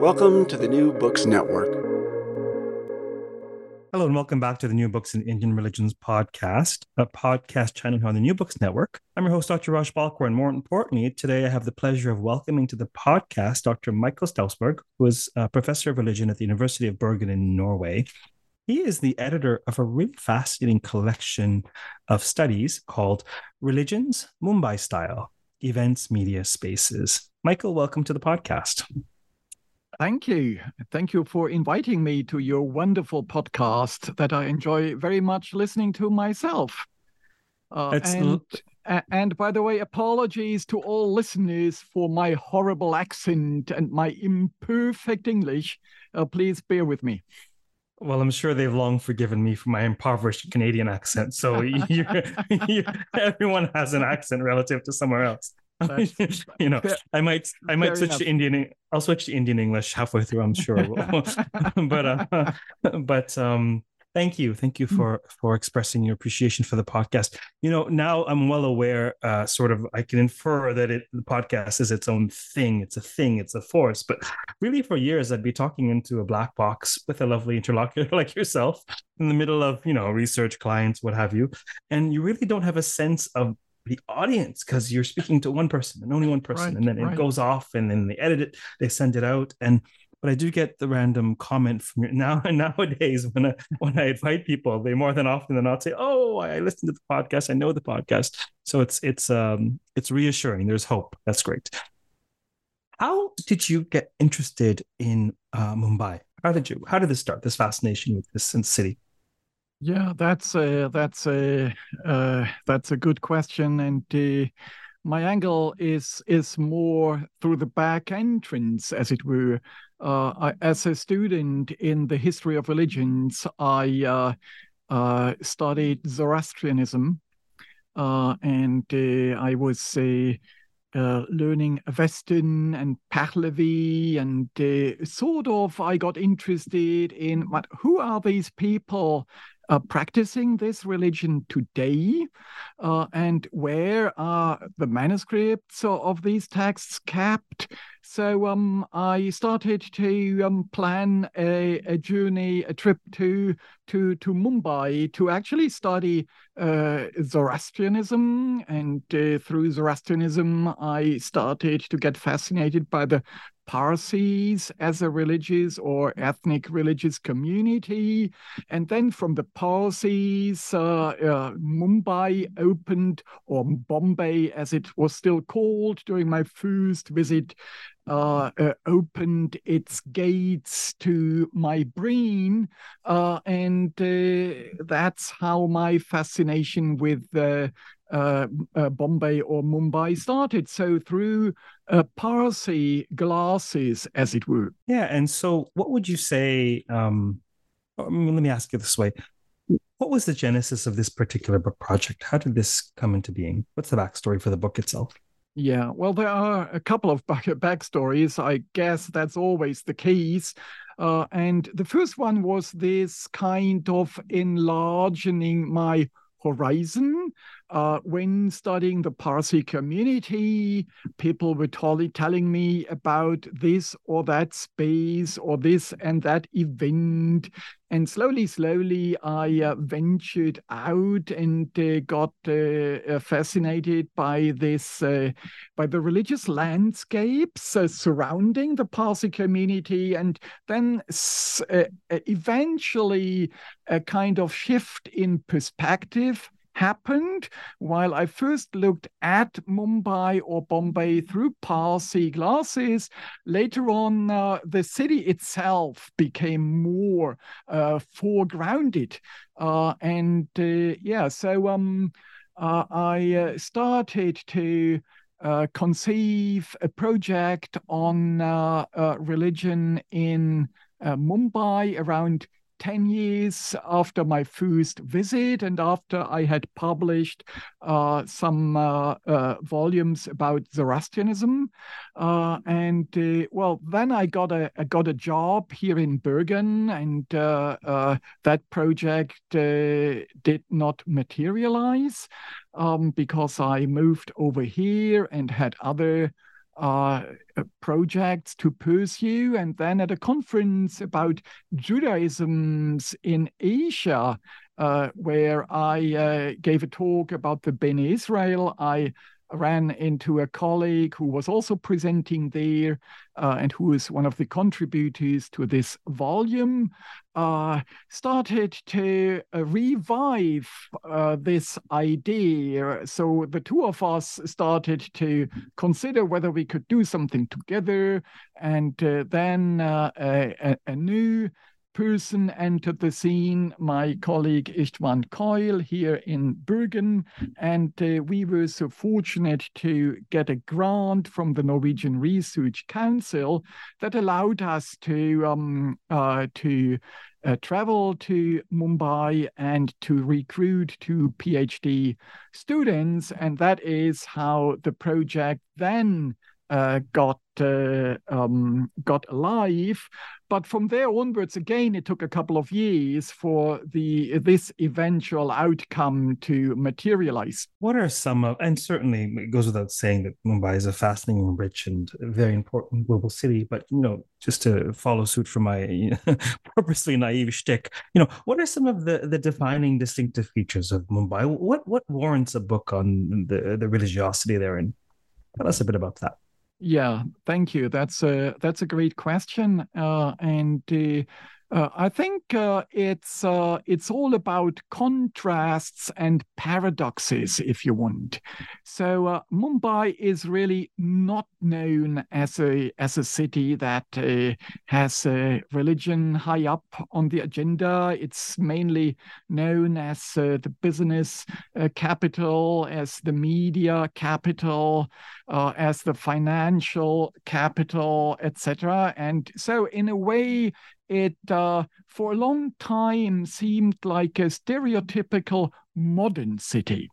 Welcome to the New Books Network. Hello, and welcome back to the New Books in Indian Religions podcast, a podcast channel here on the New Books Network. I'm your host, Dr. Raj Balkaran, and more importantly, today I have the pleasure of welcoming to the podcast Dr. Michael Stausberg, who is a professor of religion at the University of Bergen in Norway. He is the editor of a really fascinating collection of studies called Religions Mumbai Style Events, Media, Spaces. Michael, welcome to the podcast. Thank you. Thank you for inviting me to your wonderful podcast that I enjoy very much listening to myself. Uh, and, and by the way, apologies to all listeners for my horrible accent and my imperfect English. Uh, please bear with me. Well, I'm sure they've long forgiven me for my impoverished Canadian accent. So you, you, everyone has an accent relative to somewhere else. you know, I might I might switch enough. to Indian. I'll switch to Indian English halfway through. I'm sure, but uh, but um, thank you, thank you hmm. for for expressing your appreciation for the podcast. You know, now I'm well aware. Uh, sort of, I can infer that it the podcast is its own thing. It's a thing. It's a force. But really, for years, I'd be talking into a black box with a lovely interlocutor like yourself in the middle of you know research clients, what have you, and you really don't have a sense of the audience because you're speaking to one person and only one person right, and then right. it goes off and then they edit it they send it out and but I do get the random comment from your now nowadays when I when I invite people they more than often than not say oh I listened to the podcast I know the podcast. So it's it's um it's reassuring there's hope that's great. How did you get interested in uh, Mumbai? How did you how did this start this fascination with this city yeah, that's a that's a uh, that's a good question, and uh, my angle is is more through the back entrance, as it were. Uh, I, as a student in the history of religions, I uh, uh, studied Zoroastrianism, and I was learning Avestan and Pahlavi, and sort of I got interested in what who are these people uh, practicing this religion today uh, and where are the manuscripts of these texts kept? So um, I started to um, plan a, a, journey, a trip to to to Mumbai to actually study uh, Zoroastrianism, and uh, through Zoroastrianism, I started to get fascinated by the Parsis as a religious or ethnic religious community. And then from the Parsis, uh, uh, Mumbai opened, or Bombay as it was still called during my first visit, uh, uh, opened its gates to my brain. Uh, and uh, that's how my fascination with uh, uh, Bombay or Mumbai started. So through Parsi glasses, as it were. Yeah. And so, what would you say? Um, let me ask you this way. What was the genesis of this particular book project? How did this come into being? What's the backstory for the book itself? Yeah, well, there are a couple of back backstories. I guess that's always the case. Uh, and the first one was this kind of enlarging my horizon. Uh, when studying the Parsi community, people were totally telling me about this or that space or this and that event. And slowly, slowly, I uh, ventured out and uh, got uh, uh, fascinated by this, uh, by the religious landscapes surrounding the Parsi community. And then eventually, a kind of shift in perspective happened while I first looked at Mumbai or Bombay through Parsi glasses. Later on, uh, the city itself became more uh, foregrounded. Uh, and uh, yeah, so um, uh, I uh, started to conceive a project on religion in Mumbai around 10 years after my first visit and after I had published uh, some uh, uh, volumes about Zoroastrianism. Uh, and uh, well, then I got a, I got a job here in Bergen, and uh, that project did not materialize um, because I moved over here and had other uh, projects to pursue. And then at a conference about Judaisms in Asia, uh, where I uh, gave a talk about the Bene Israel, I ran into a colleague who was also presenting there uh, and who is one of the contributors to this volume, uh, started to uh, revive uh, this idea. So the two of us started to consider whether we could do something together. And uh, then uh, a, a new person entered the scene, my colleague Istvan Keul here in Bergen. And uh, we were so fortunate to get a grant from the Norwegian Research Council that allowed us to, um, uh, to uh, travel to Mumbai and to recruit two PhD students. And that is how the project then uh, got uh, um, got alive. But from there onwards, again, it took a couple of years for the this eventual outcome to materialize. What are some of, and certainly it goes without saying that Mumbai is a fascinating, rich, and very important global city. But you know, just to follow suit from my purposely naive shtick, you know, what are some of the the defining, distinctive features of Mumbai? What what warrants a book on the the religiosity there? And tell us a bit about that. Yeah, thank you. That's a that's a great question, uh, and uh, uh, I think uh, it's uh, it's all about contrasts and paradoxes, if you want. So uh, Mumbai is really not known as a as a city that uh, has religion high up on the agenda. It's mainly known as uh, the business capital, as the media capital, as the financial capital, etc. And so, in a way, it uh, for a long time seemed like a stereotypical modern city.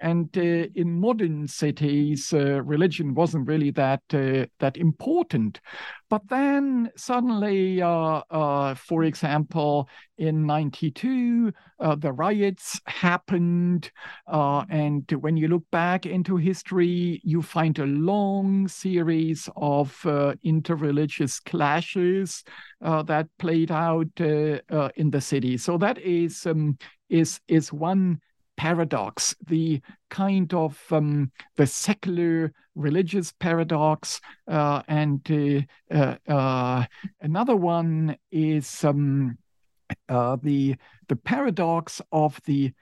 And uh, in modern cities, uh, religion wasn't really that uh, that important. But then suddenly, uh, uh, for example, in '92, uh, the riots happened, and when you look back into history, you find a long series of interreligious clashes that played out in the city. So that is um, is is one paradox, the kind of um, the secular religious paradox, uh, and uh, uh, uh another one is um, uh, the the paradox of the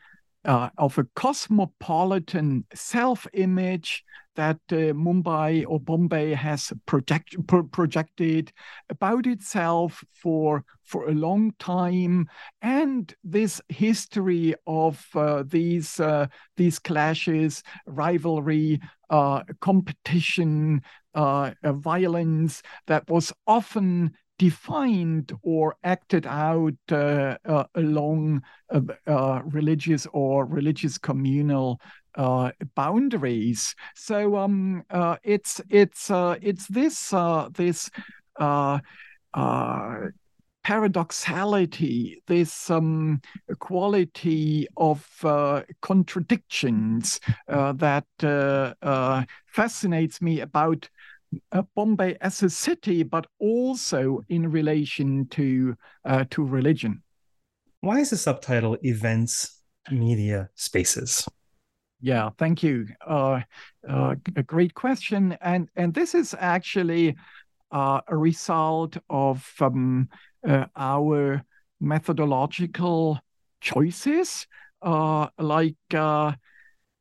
uh, of a cosmopolitan self-image that uh, Mumbai or Bombay has project, pro projected about itself for for a long time, and this history of uh, these uh, these clashes, rivalry, uh, competition, uh, violence that was often defined or acted out uh, uh, along uh, uh religious or religious communal uh, boundaries. So um, uh, it's it's it's this this paradoxality, this um, quality of uh, contradictions uh, that uh, fascinates me about uh, Bombay as a city, but also in relation to uh, to religion. Why is the subtitle "Events, Media, Spaces"? Yeah, thank you. Uh, uh, a great question, and and this is actually uh, a result of um, uh, our methodological choices, uh, like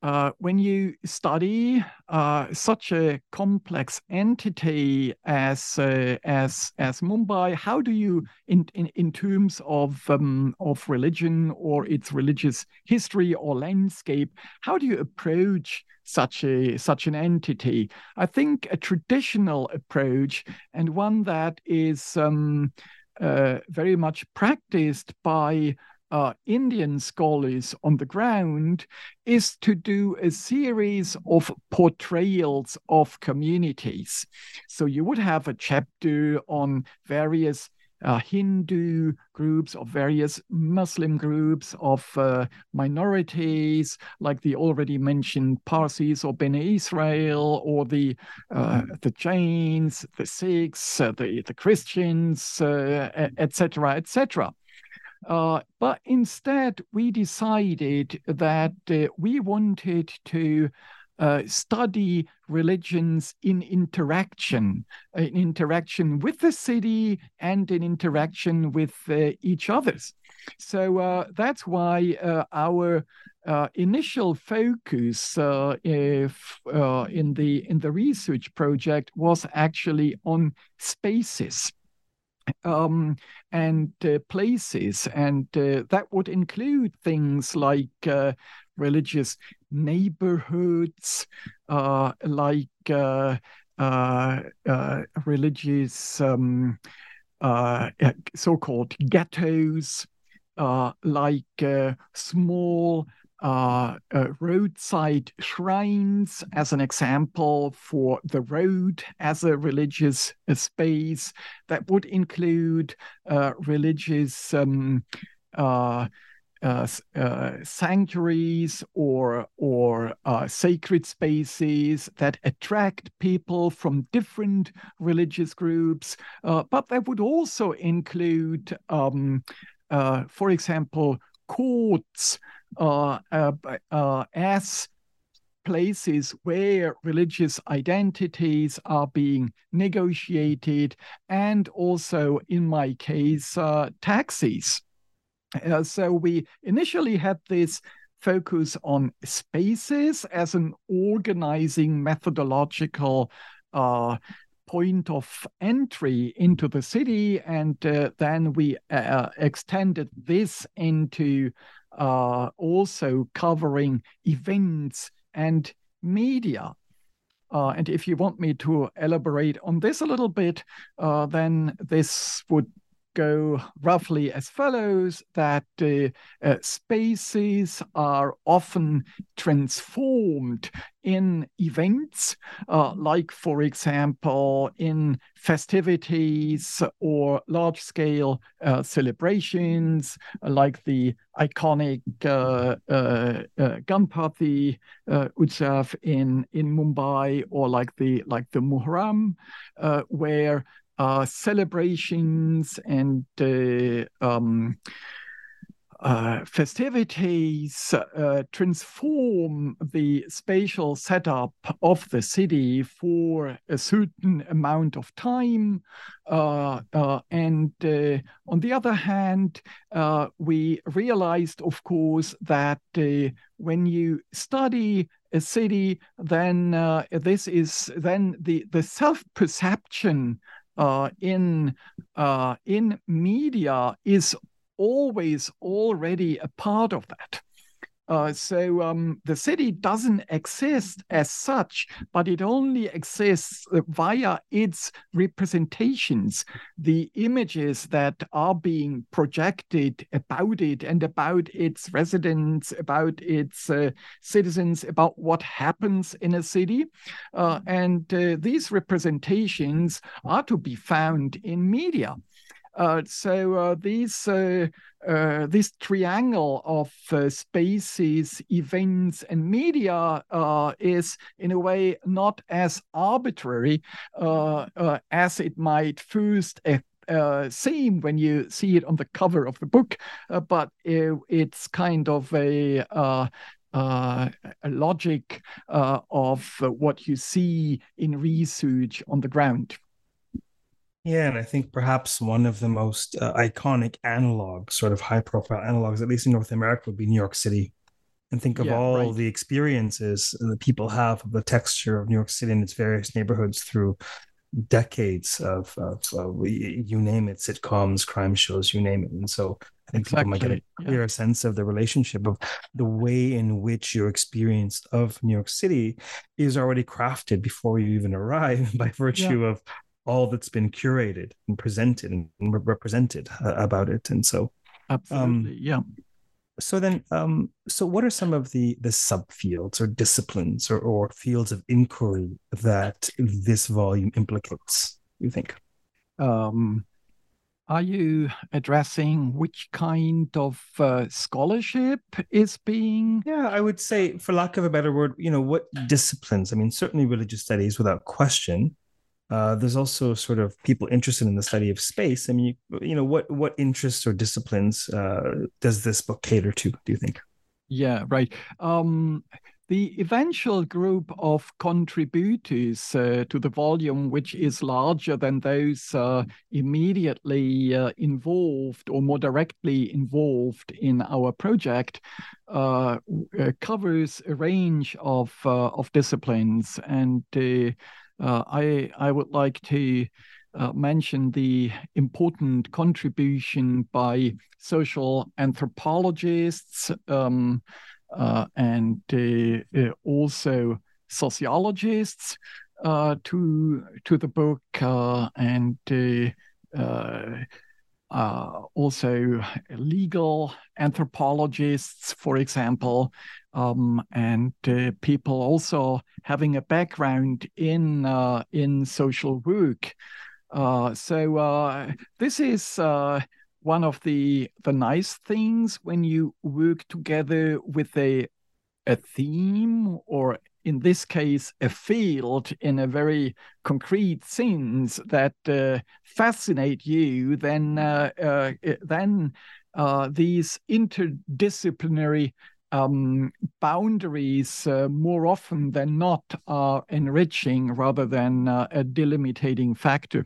uh, when you study uh, such a complex entity as uh, as as Mumbai, how do you, in in, in terms of um, of religion or its religious history or landscape, how do you approach such a such an entity? I think a traditional approach and one that is um, uh, very much practiced by uh, Indian scholars on the ground is to do a series of portrayals of communities. So you would have a chapter on various uh, Hindu groups, of various Muslim groups, of uh, minorities, like the already mentioned Parsis or Bene Israel, or the uh, the Jains, the Sikhs, uh, the the Christians, etc., uh, etc. Uh, but instead, we decided that uh, we wanted to uh, study religions in interaction, in interaction with the city and in interaction with uh, each others. So uh, that's why uh, our initial focus if, in the in the research project was actually on spaces um, and uh, places, and uh, that would include things like uh, religious neighborhoods, uh, like uh, uh, religious um, so-called ghettos, like small uh, uh, roadside shrines as an example for the road as a religious uh, space that would include uh, religious um, uh, uh, sanctuaries or or sacred spaces that attract people from different religious groups, but that would also include, um, for example, courts as places where religious identities are being negotiated, and also, in my case, uh, taxis. Uh, so we initially had this focus on spaces as an organizing methodological uh, point of entry into the city, and uh, then we uh, extended this into uh, also covering events and media. Uh, and if you want me to elaborate on this a little bit, uh, then this would go roughly as follows that uh, uh, spaces are often transformed in events, uh, like, for example, in festivities or large scale uh, celebrations, like the iconic uh, uh, Ganpati Utsav in, in Mumbai, or like the, like the Muharram, where uh, celebrations and uh, um, uh, festivities uh, transform the spatial setup of the city for a certain amount of time. Uh, uh and on the other hand, we realized, of course, that when you study a city, then this is then the, the self perception uh, in uh, in media is always already a part of that. Uh, so um, the city doesn't exist as such, but it only exists uh, via its representations, the images that are being projected about it and about its residents, about its uh, citizens, about what happens in a city. Uh, and uh, these representations are to be found in media. Uh, so uh, these uh, uh, this triangle of uh, spaces, events, and media uh, is in a way not as arbitrary as it might first seem when you see it on the cover of the book, but it, it's kind of a uh, a logic uh, of what you see in research on the ground. Yeah, and I think perhaps one of the most uh, iconic analogs, sort of high profile analogs, at least in North America, would be New York City. And think of yeah, all right. the experiences that people have of the texture of New York City and its various neighborhoods through decades of, of, of you name it, sitcoms, crime shows, you name it. And so I think exactly. people might get a clearer yeah. sense of the relationship of the way in which your experience of New York City is already crafted before you even arrive by virtue yeah. of all that's been curated and presented and represented uh, about it. And so absolutely um, yeah. so then um so what are some of the the subfields or disciplines or, or fields of inquiry that this volume implicates you think? Um are you addressing which kind of uh, scholarship is being yeah i would say for lack of a better word you know what disciplines? I mean certainly religious studies without question uh, there's also sort of people interested in the study of space. I mean, you, you know, what what interests or disciplines uh, does this book cater to? Do you think? Yeah, right. Um, the eventual group of contributors uh, to the volume, which is larger than those uh, immediately uh, involved or more directly involved in our project, uh, uh, covers a range of of disciplines and uh, I I would like to uh, mention the important contribution by social anthropologists um, uh, and uh, uh, also sociologists uh, to to the book and also legal anthropologists, for example, um, and uh, people also having a background in uh, in social work. Uh, so uh, this is uh, one of the the nice things when you work together with a a theme or in this case, a field in a very concrete sense that uh, fascinate you, then then these interdisciplinary um, boundaries uh, more often than not are enriching rather than uh, a delimiting factor.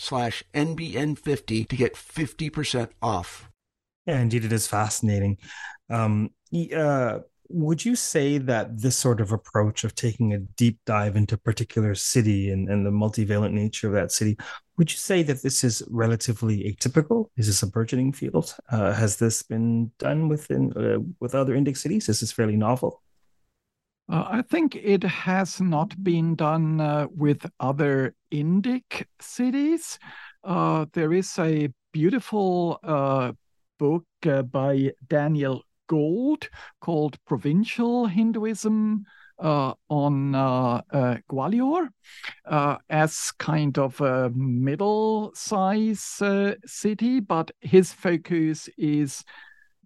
slash NBN50 to get 50% off. Yeah, indeed, it is fascinating. Um, uh, would you say that this sort of approach of taking a deep dive into a particular city and, and the multivalent nature of that city, would you say that this is relatively atypical? Is this a burgeoning field? Uh, has this been done within uh, with other Indic cities? Is this fairly novel? Uh, I think it has not been done uh, with other Indic cities. Uh, there is a beautiful uh, book uh, by Daniel Gold called Provincial Hinduism uh, on Gwalior as kind of a middle size city, but his focus is.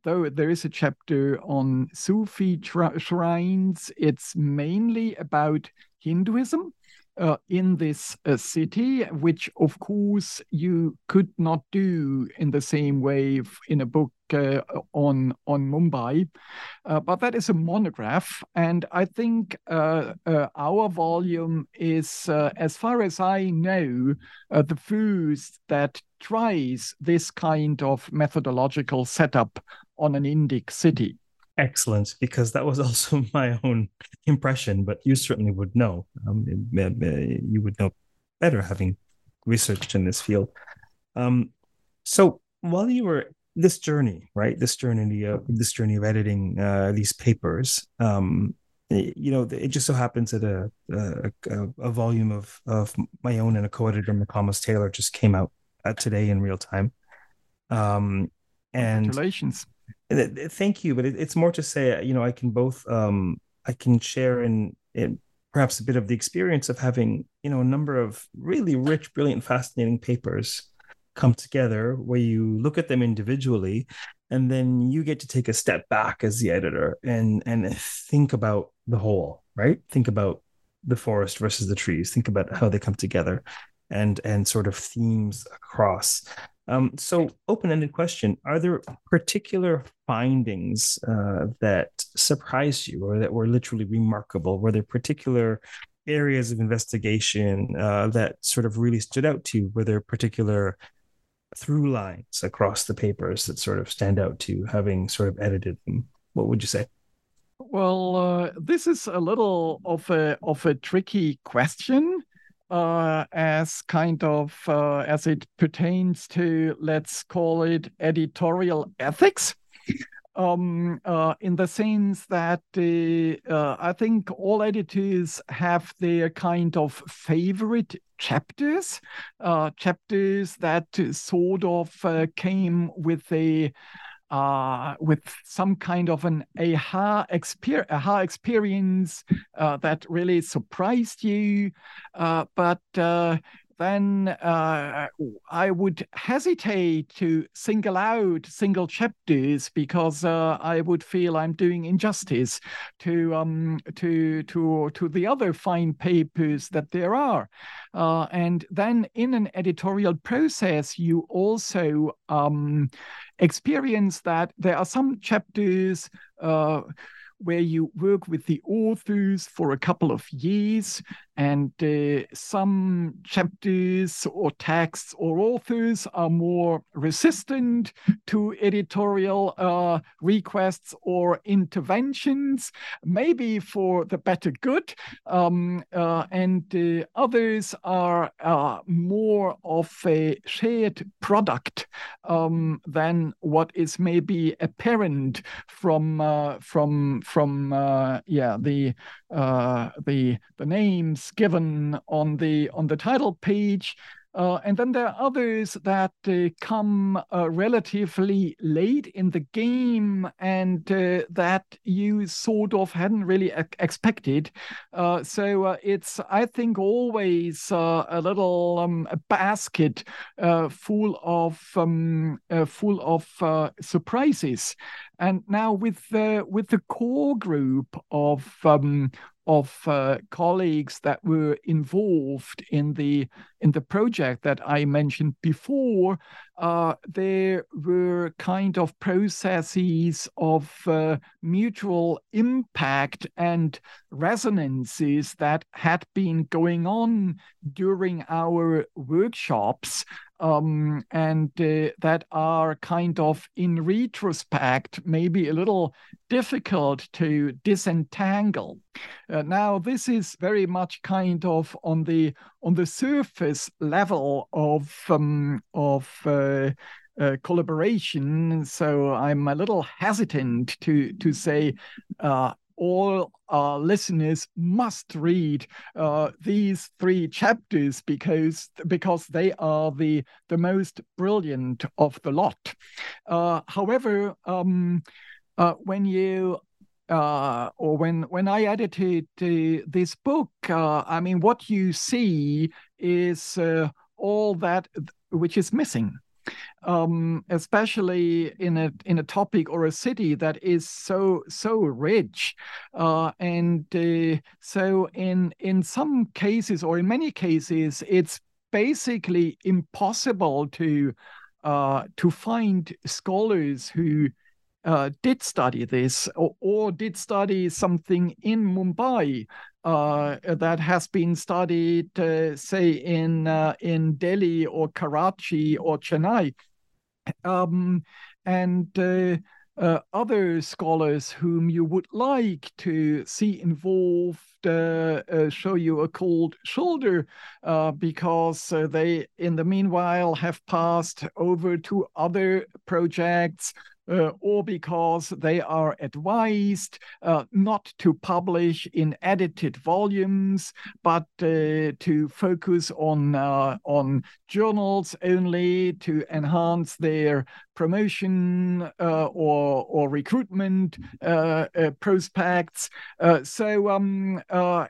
Though there is a chapter on Sufi shrines, it's mainly about Hinduism uh, in this uh, city, which of course you could not do in the same way in a book uh, on on Mumbai, uh, but that is a monograph, and I think uh, uh, our volume is, as far as I know, the first that tries this kind of methodological setup on an Indic city excellent because that was also my own impression, but you certainly would know. Um, you would know better having researched in this field. Um, so while you were this journey, right, this journey, uh, this journey of editing uh, these papers, um, you know, it just so happens that a a, a volume of of my own and a co-editor, McComas Taylor, just came out uh, today in real time. Um, and congratulations Thank you, but it, it's more to say, you know, I can both, um, I can share in, in perhaps a bit of the experience of having, you know, a number of really rich, brilliant, fascinating papers come together where you look at them individually and then you get to take a step back as the editor and and think about the whole right? Think about the forest versus the trees. Think about how they come together and and sort of themes across um, so, open ended question Are there particular findings uh, that surprised you or that were literally remarkable? Were there particular areas of investigation uh, that sort of really stood out to you? Were there particular through lines across the papers that sort of stand out to you, having sort of edited them? What would you say? Well, uh, this is a little of a of a tricky question uh, as kind of uh, as it pertains to let's call it editorial ethics. Um, uh, in the sense that uh, I think all editors have their kind of favorite chapters, uh, chapters that sort of uh, came with a uh, with some kind of an aha, exper- aha experience uh, that really surprised you. Uh, but uh, then uh, I would hesitate to single out single chapters because uh, I would feel I'm doing injustice to um, to to to the other fine papers that there are. Uh, and then in an editorial process, you also um, experience that there are some chapters uh, where you work with the authors for a couple of years and uh, some chapters or texts or authors are more resistant to editorial uh, requests or interventions, maybe for the better good. Um, uh, and uh, others are uh, more of a shared product um, than what is maybe apparent from uh, from from yeah the Uh, the the names given on the on the title page. Uh, and then there are others that uh, come uh, relatively late in the game and uh, that you sort of hadn't really expected. Uh, so uh, it's, I think, always a little um, a basket full of um, full of surprises. And now with the with the core group of um, of uh, colleagues that were involved in the in the project that I mentioned before, uh, there were kind of processes of uh, mutual impact and resonances that had been going on during our workshops um, and uh, that are kind of in retrospect maybe a little difficult to disentangle. Uh, now, this is very much kind of on the on the surface level of um, of uh, uh, collaboration. So I'm a little hesitant to to say uh, all our listeners must read uh, these three chapters because because they are the the most brilliant of the lot. Uh, however. Um, uh, when you uh, or when when I edited uh, this book, uh, I mean, what you see is all that which is missing, um, especially in a in a topic or a city that is so so rich, uh, and uh, so in in some cases or in many cases, it's basically impossible to to find scholars who uh, did study this or, or, did study something in Mumbai uh, that has been studied, uh, say, in uh, in Delhi or Karachi or Chennai, um, and uh, uh, other scholars whom you would like to see involved uh, uh, show you a cold shoulder uh, because they, in the meanwhile, have passed over to other projects uh, or because they are advised uh, not to publish in edited volumes, but uh, to focus on uh, on journals only to enhance their promotion uh, or or recruitment uh, prospects. so, um,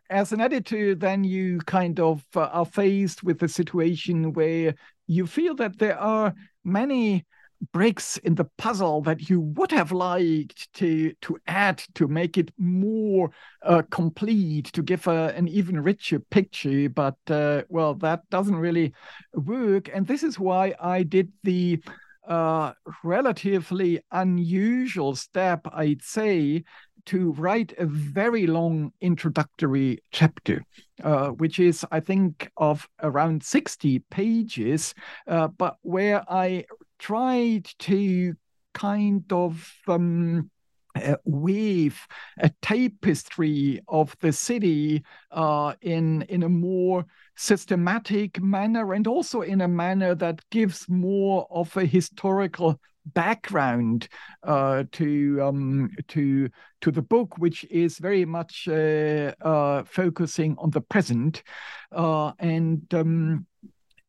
as an editor, then you kind of are faced with a situation where you feel that there are many breaks in the puzzle that you would have liked to to add to make it more uh, complete to give a, an even richer picture but uh, well that doesn't really work. And this is why i did the uh, relatively unusual step i'd say to write a very long introductory chapter, uh, which is, I think, of around 60 pages, uh, but where I tried to kind of um, uh, weave a tapestry of the city uh, in in a more systematic manner and also in a manner that gives more of a historical background uh, to um, to to the book, which is very much uh, uh, focusing on the present uh, and. Um,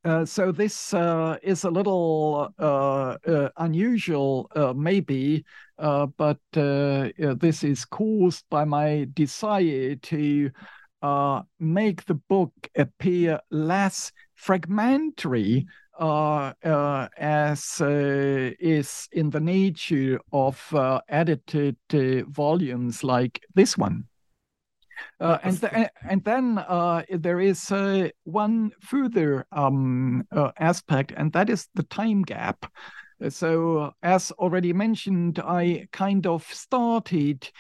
uh, so this uh, is a little uh, uh unusual, uh, maybe, but this is caused by my desire to make the book appear less fragmentary as is in the nature of edited volumes like this one. Uh, and, th- and then uh, there is uh, one further um, uh, aspect, and that is the time gap. So, as already mentioned, I kind of started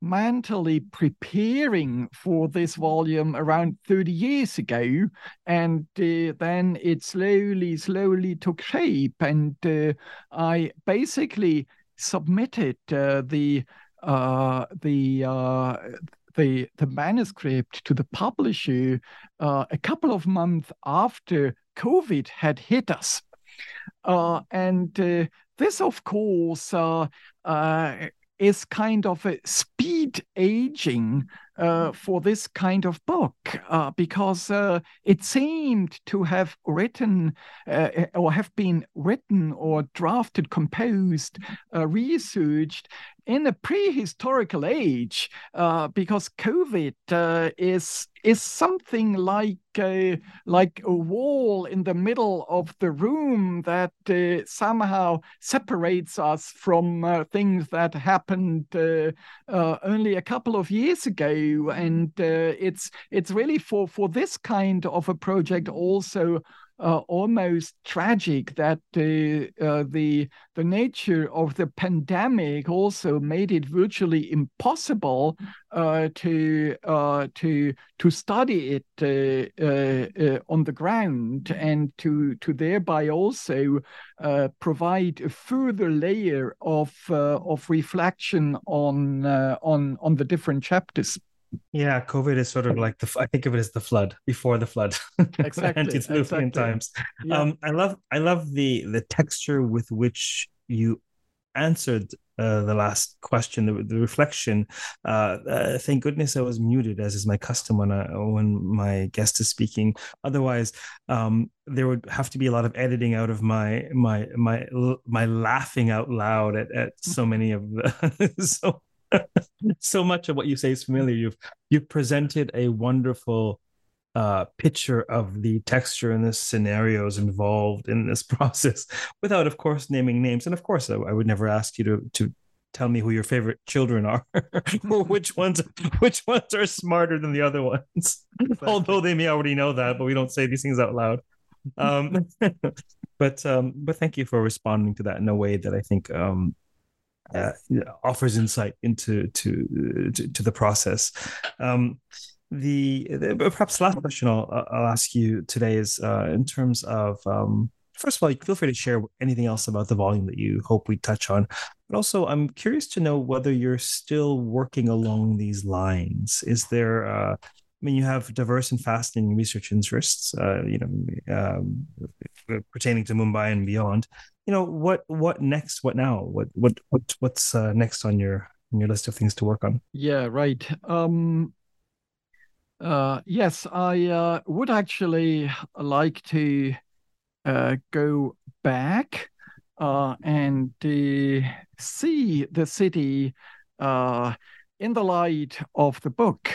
mentally preparing for this volume around 30 years ago, and uh, then it slowly, slowly took shape, and uh, I basically submitted the uh, the uh, the, the the manuscript to the publisher uh, a couple of months after COVID had hit us. Uh, and uh, this, of course, uh, uh, is kind of a speed aging uh, for this kind of book uh, because uh, it seemed to have written uh, or have been written or drafted, composed, researched in a prehistorical age uh, because COVID uh, is is something like a, like a wall in the middle of the room that uh, somehow separates us from uh, things that happened uh, uh, only a couple of years ago, and it's it's really for for this kind of a project also uh, almost tragic that uh, uh, the the nature of the pandemic also made it virtually impossible uh, to uh, to to study it uh, on the ground and to to thereby also provide a further layer of of reflection on on on the different chapters. Yeah, COVID is sort of like the. I think of it as the flood before the flood. Exactly. Antediluvian exactly. times. Yeah. Um, I love. I love the the texture with which you answered uh, the last question, the, the reflection. Uh, uh, thank goodness I was muted, as is my custom when I, when my guest is speaking. Otherwise, um, there would have to be a lot of editing out of my my my my laughing out loud at, at so many of the so so much of what you say is familiar. You've you've presented a wonderful uh, picture of the texture and the scenarios involved in this process, without, of course, naming names. And of course, I, I would never ask you to to tell me who your favorite children are or which ones which ones are smarter than the other ones although they may already know that but we don't say these things out loud um, but um, but thank you for responding to that in a way that i think um, uh, offers insight into to, to, to the process. Um, the, the, perhaps last question I'll, I'll ask you today is uh, in terms of um, first of all, feel free to share anything else about the volume that you hope we touch on. But also, I'm curious to know whether you're still working along these lines. Is there uh, mean, you have diverse and fascinating research interests, uh, you know, um, pertaining to Mumbai and beyond. You know, what what next? What now? What what what what's uh, next on your on your list of things to work on? Yeah, right. Um, uh, yes, I uh, would actually like to uh, go back uh, and see the city in the light of the book.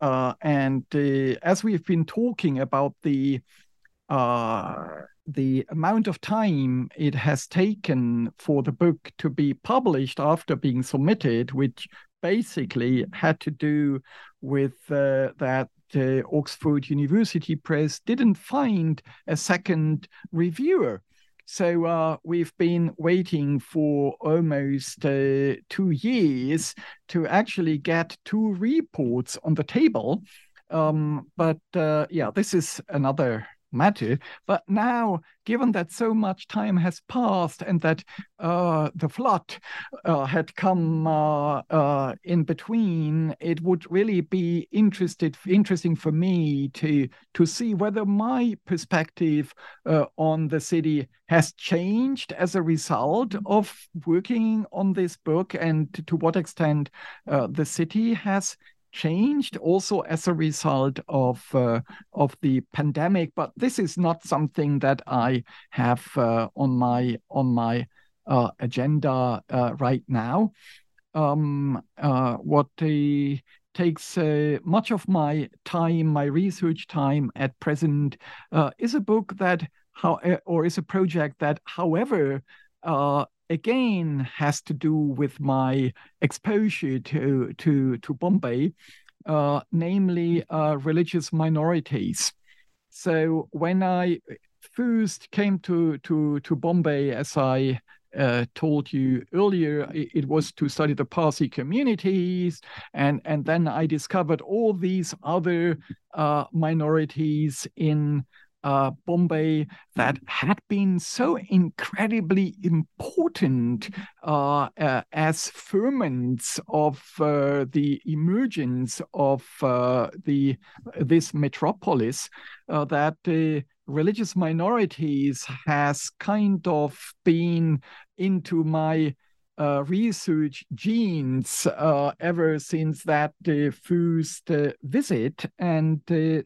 Uh, and uh, as we've been talking about the uh, the amount of time it has taken for the book to be published after being submitted, which basically had to do with uh, that uh, Oxford University Press didn't find a second reviewer. So uh, we've been waiting for almost uh, two years to actually get two reports on the table. Um, but uh, yeah, this is another matter. But now, given that so much time has passed and that uh, the flood uh, had come uh, uh in between, it would really be interested interesting for me to to see whether my perspective uh, on the city has changed as a result of working on this book, and to, what extent uh, the city has changed also as a result of uh, of the pandemic but this is not something that i have uh, on my on my uh, agenda uh, right now. Um, uh, what takes uh, much of my time my research time at present is a book that how or is a project that however again has to do with my exposure to to to Bombay, uh, namely uh, religious minorities. So when I first came to to to Bombay, as I uh, told you earlier, it, it, was to study the Parsi communities, and and then I discovered all these other uh, minorities in uh, Bombay that had been so incredibly important uh, uh, as ferments of uh, the emergence of uh, the this metropolis uh, that the religious minorities has kind of been into my uh, research genes uh, ever since that uh, first visit. And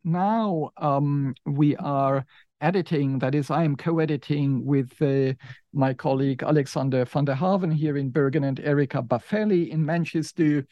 now um, we are editing, that is, I am co editing with uh, my colleague Alexander van der Haven here in Bergen and Erica Baffelli in Manchester,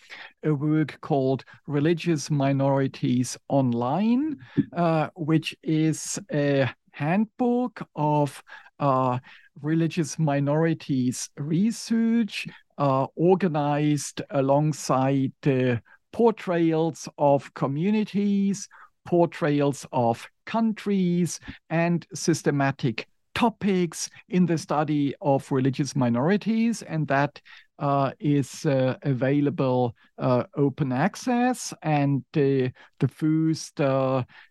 a work called Religious Minorities Online, uh, which is a handbook of uh, religious minorities research uh, organized alongside uh, portrayals of communities, portrayals of countries, and systematic topics in the study of religious minorities, and that uh, is uh, available uh, open access. And the first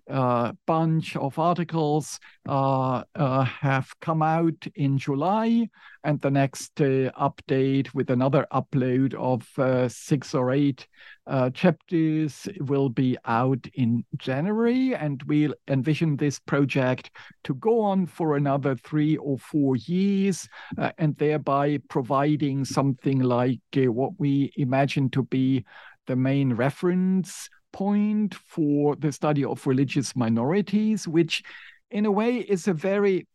uh, bunch of articles uh, uh, have come out in July, and the next uh, update with another upload of six or eight chapters will be out in January. And we'll envision this project to go on for another three or four years, and thereby providing something like what we imagine to be the main reference point for the study of religious minorities, which in a way is a very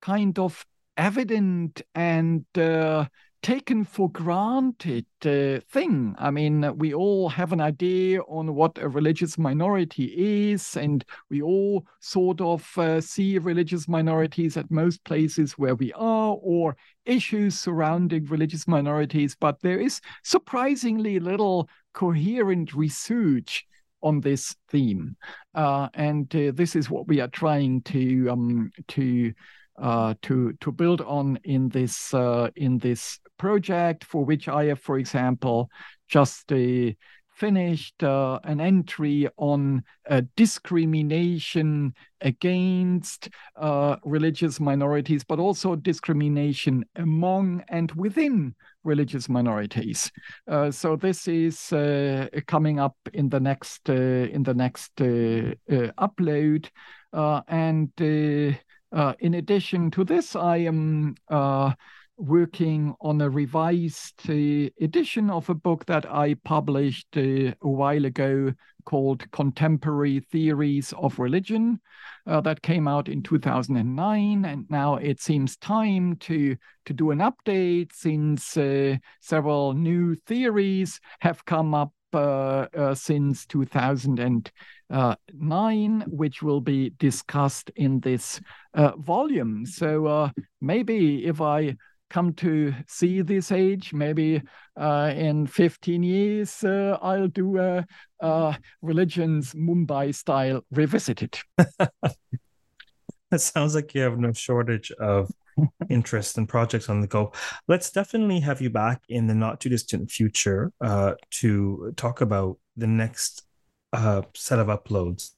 kind of evident and uh, taken for granted uh, thing. I mean, we all have an idea on what a religious minority is, and we all sort of uh, see religious minorities at most places where we are, or issues surrounding religious minorities. But there is surprisingly little coherent research on this theme, uh, and uh, this is what we are trying to um, to uh, to to build on in this uh, in this project, for which I have, for example, just uh, finished uh, an entry on discrimination against religious minorities, but also discrimination among and within religious minorities. Uh, so this is uh, coming up in the next uh, in the next upload, and in addition to this, I am working on a revised uh, edition of a book that I published uh, a while ago called Contemporary Theories of Religion. Uh, that came out in 2009, and now it seems time to to do an update since uh, several new theories have come up uh, uh, since 2009, which will be discussed in this uh, volume. So uh, maybe if I come to see this age. Maybe uh, in 15 years, uh, I'll do a, a Religions Mumbai style revisited. it sounds like you have no shortage of interest and projects on the go. Let's definitely have you back in the not too distant future uh, to talk about the next uh, set of uploads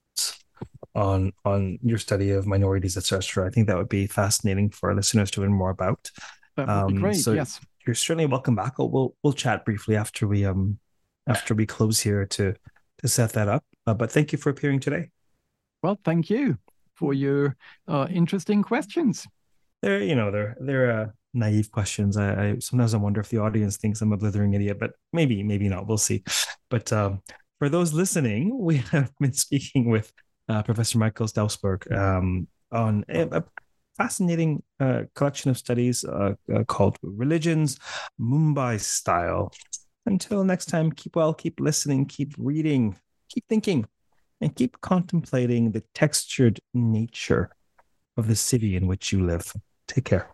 on on your study of minorities, etc. I think that would be fascinating for our listeners to learn more about. That would um, be great. So yes, you're certainly welcome back. We'll we'll chat briefly after we um after we close here to to set that up. Uh, but thank you for appearing today. Well, thank you for your uh, interesting questions. They're you know they're they're uh, naive questions. I, I sometimes I wonder if the audience thinks I'm a blithering idiot, but maybe maybe not. We'll see. But um, for those listening, we have been speaking with uh, Professor Michael Stausberg um, on a, a fascinating uh, collection of studies uh, uh, called Religions Mumbai Style. Until next time, keep well, keep listening, keep reading, keep thinking, and keep contemplating the textured nature of the city in which you live. Take care.